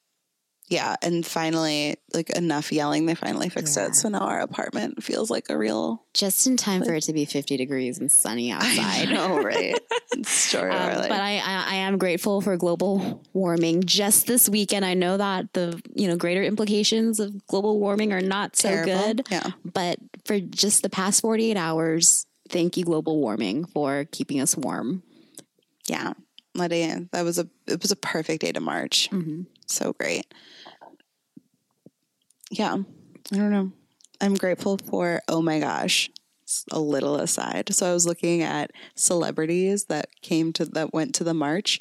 yeah, and finally, like enough yelling, they finally fixed Yeah. it. So now our apartment feels like a real Just in time for it to be 50 degrees and sunny outside. I know, right? It's story Um, but I, I, I am grateful for global warming. Just this weekend, I know that the you know greater implications of global warming are not so Terrible. good. Yeah. But for just the past 48 hours, thank you, global warming, for keeping us warm. Yeah. Letting that was a it was a perfect day to March. Mm-hmm. So great. Yeah. I don't know. I'm grateful for oh my gosh. a little aside. So I was looking at celebrities that came to that went to the march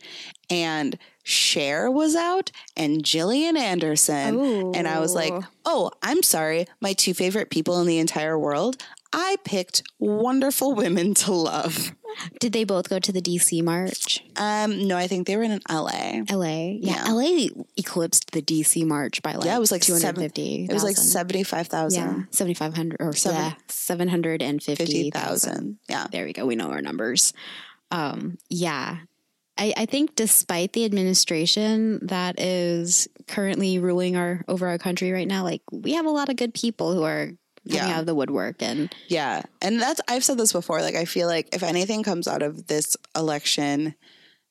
and Cher was out and Gillian Anderson. And I was like, oh, I'm sorry. My two favorite people in the entire world. I picked wonderful women to love. Did they both go to the DC March? Um, no, I think they were in LA. LA? Yeah, Yeah. LA eclipsed the DC March by like Yeah, it was like 250. It was like 75,000. yeah, 7,500 or Seven- yeah, 750,000. 50,000. Yeah. There we go. We know our numbers. Um, yeah. I, I think despite the administration that is currently ruling our over our country right now, like we have a lot of good people who are Yeah. out of the woodwork and Yeah. And that's, I've said this before. Like, I feel like if anything comes out of this election,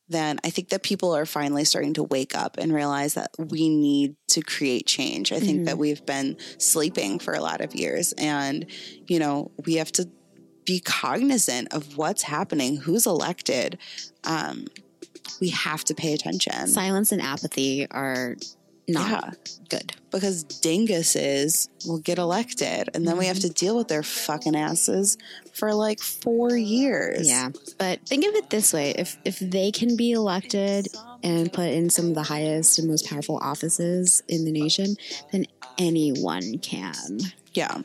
then I think that people are finally starting to wake up and realize that we need to create change. I think that we've been sleeping for a lot of years and, you know, we have to be cognizant of what's happening, who's elected. Um, we have to pay attention. silence and apathy are not Yeah. good. because dinguses will get elected and then we have mm-hmm. to deal with their fucking asses for like four years. Yeah. But think of it this way if if they can be elected and put in some of the highest and most powerful offices in the nation, then anyone can. Yeah.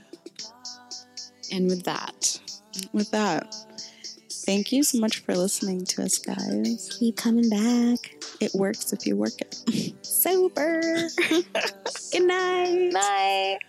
And with that, With that, thank you so much for listening to us, guys. keep coming back. It works if you work it. Sober. Good night. Bye.